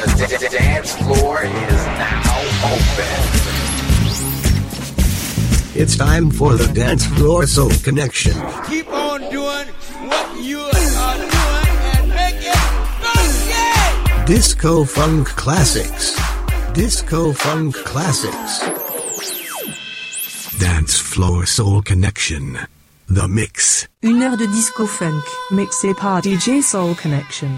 The d- d- dance floor is now open. It's time for the dance floor soul connection. Keep on doing what you are doing and make it funky. Disco funk classics. Disco funk classics. Dance floor soul connection. The mix. Une heure de disco funk mixé par DJ Soul Connection.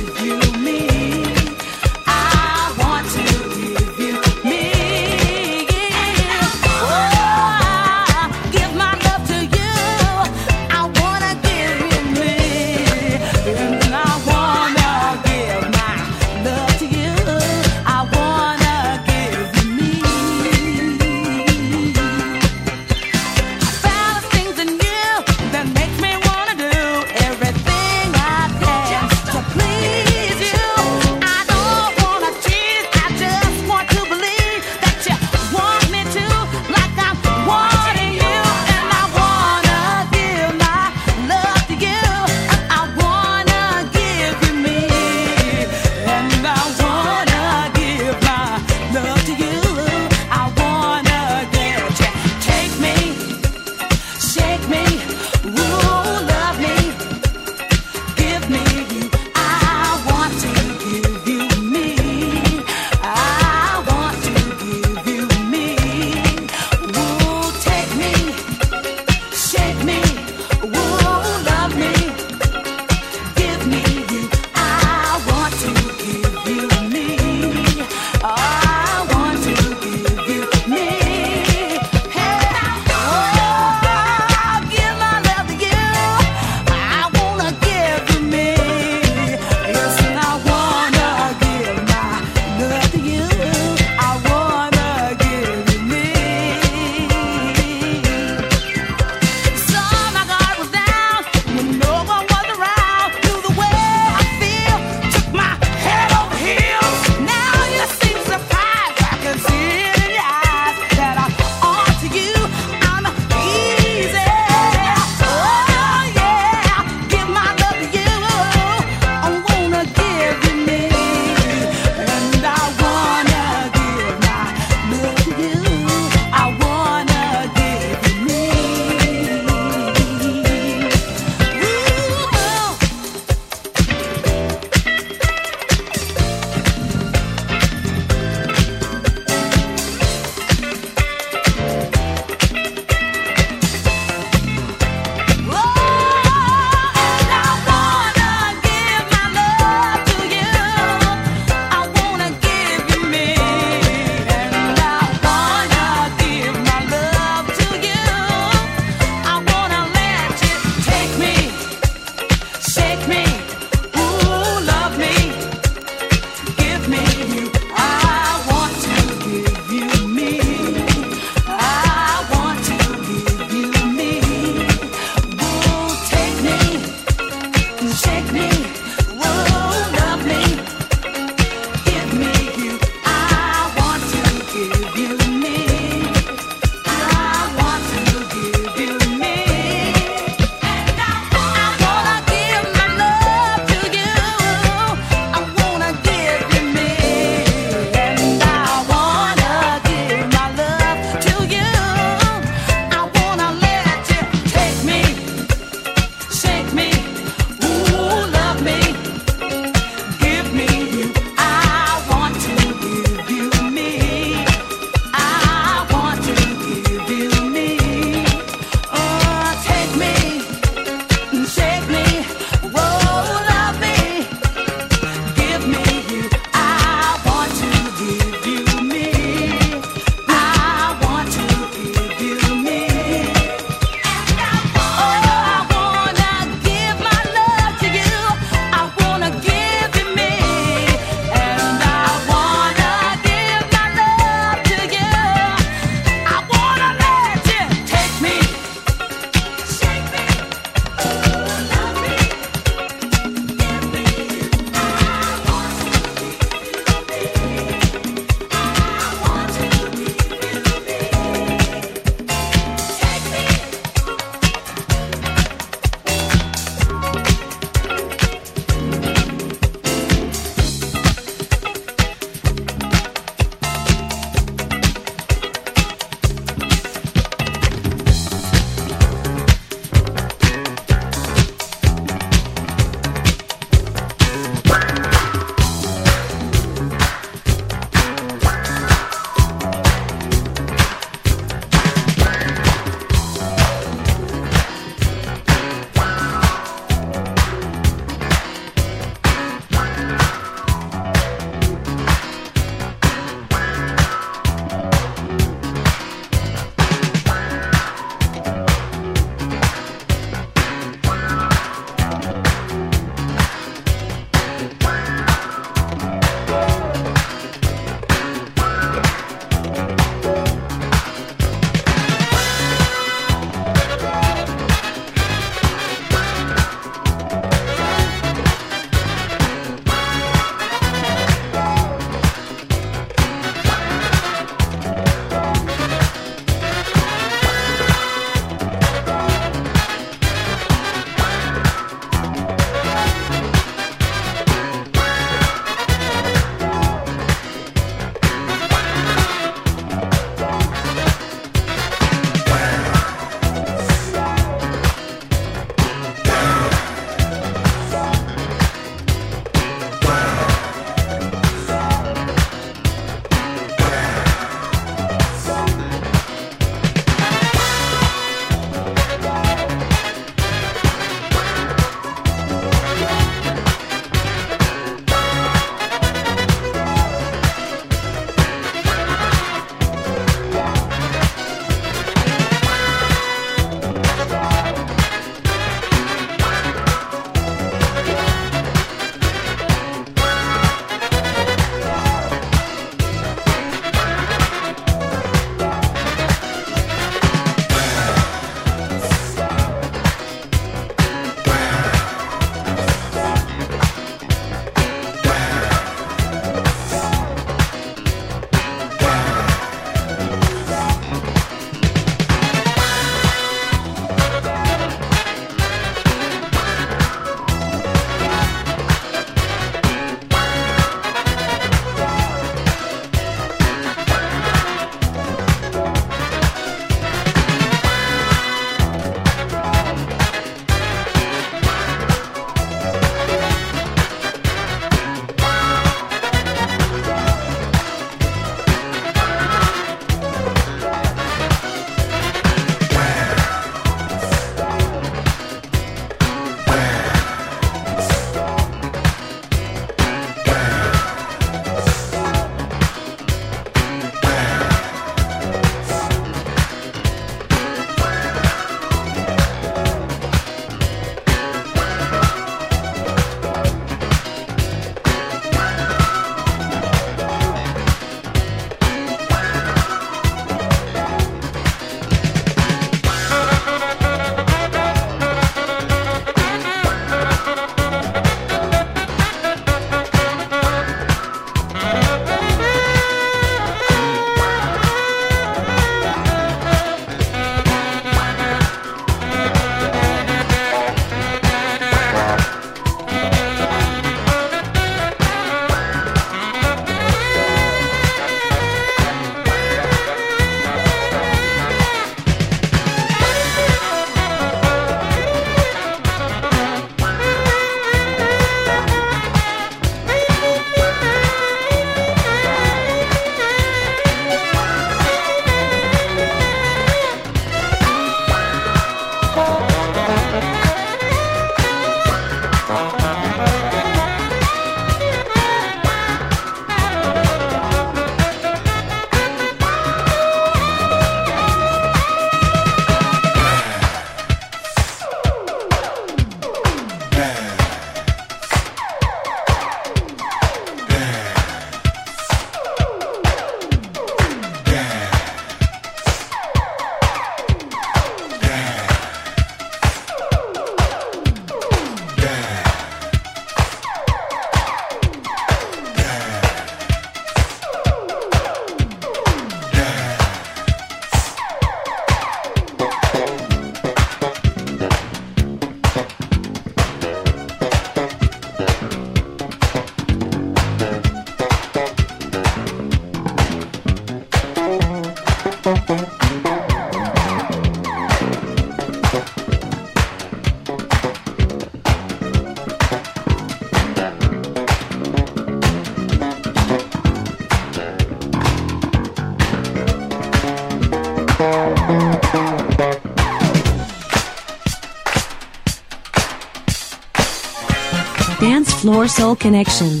Your Soul Connection.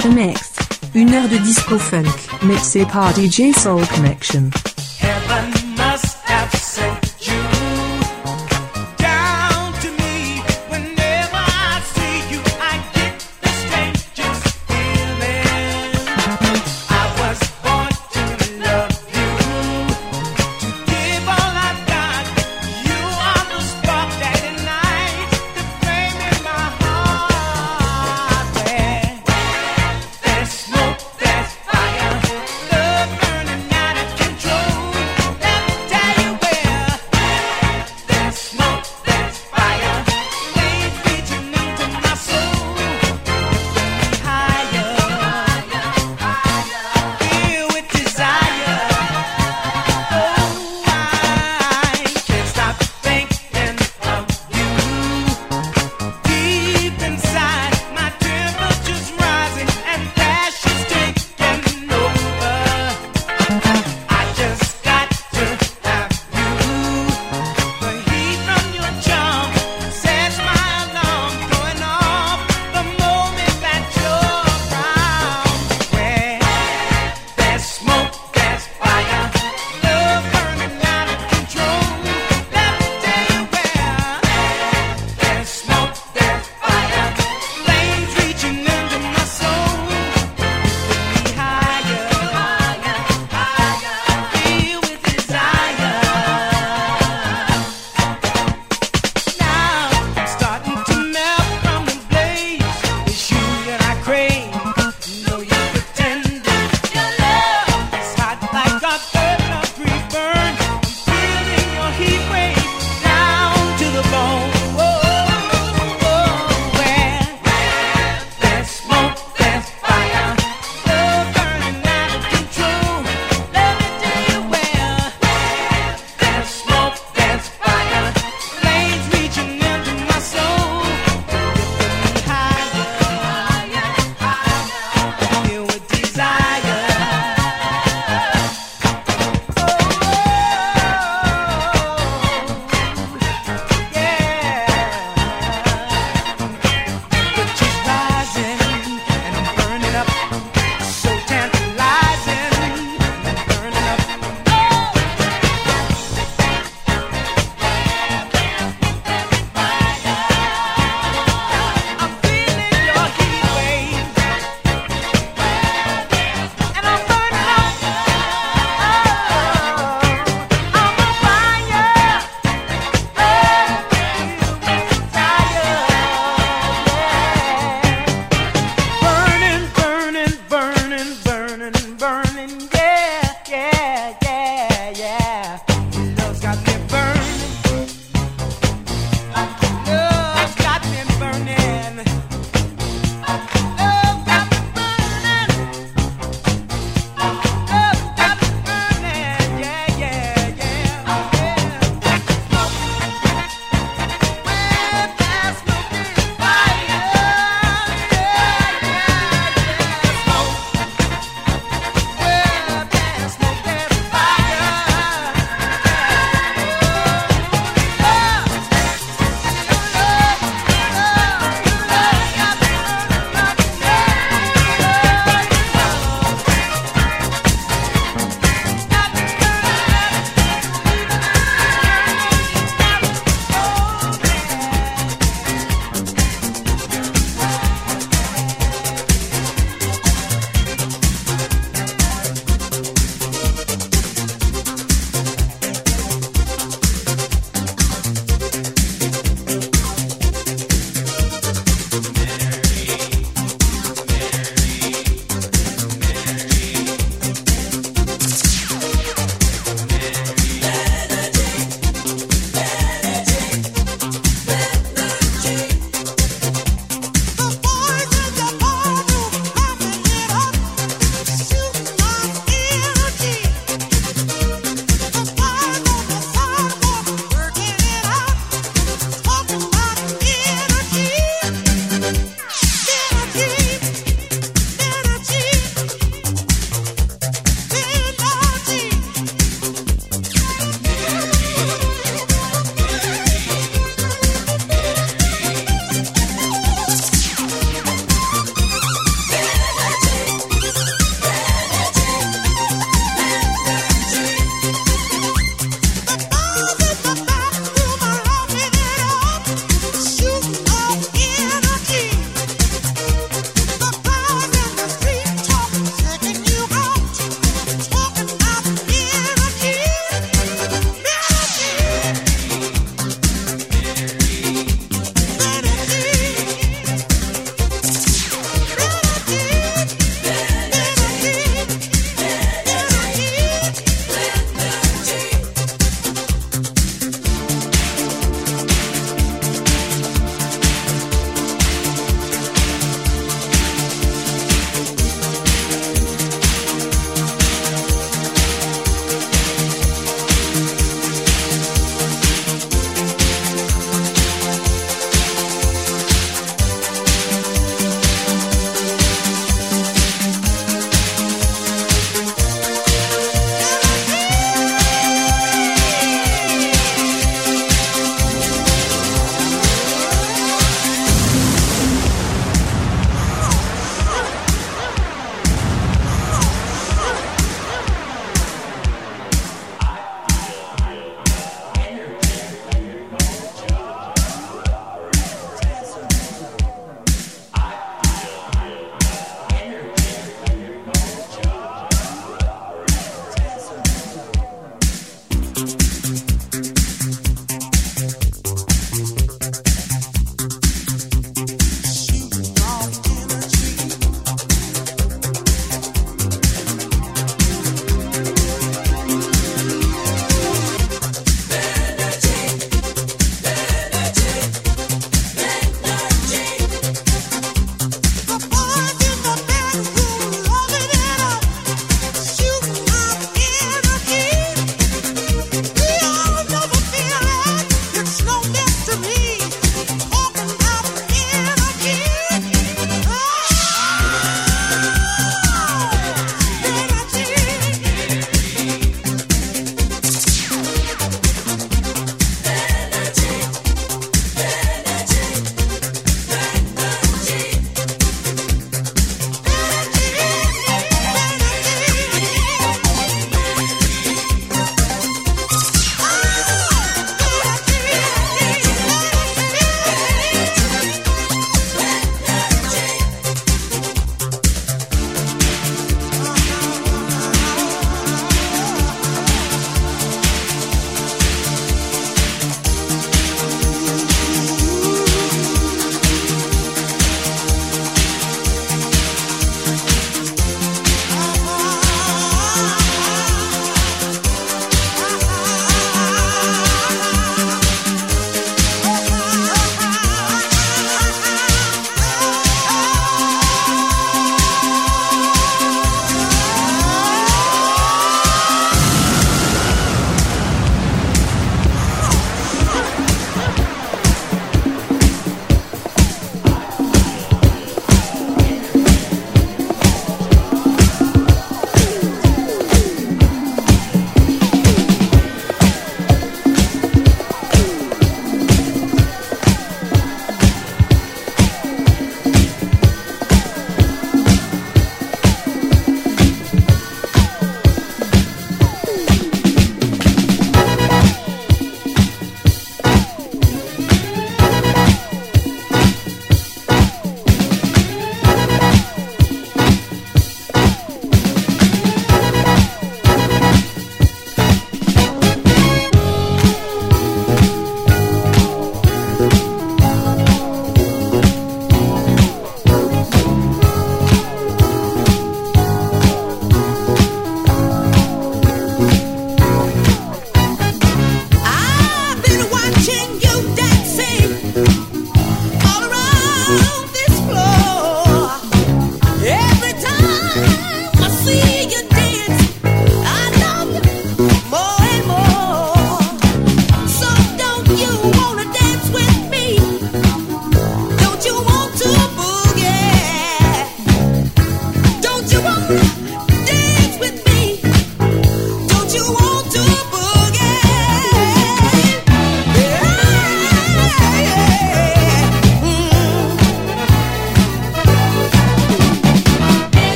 The Mix. Une heure de disco funk, mixée par DJ Soul Connection.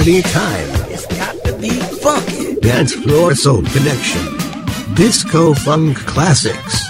party time. It's got to be funky. Dance Floor Soul Connection. Disco Funk Classics.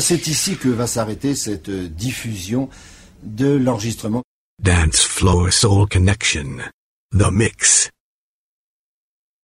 C'est ici que va s'arrêter cette euh, diffusion de l'enregistrement. Dance Floor Soul Connection. The Mix.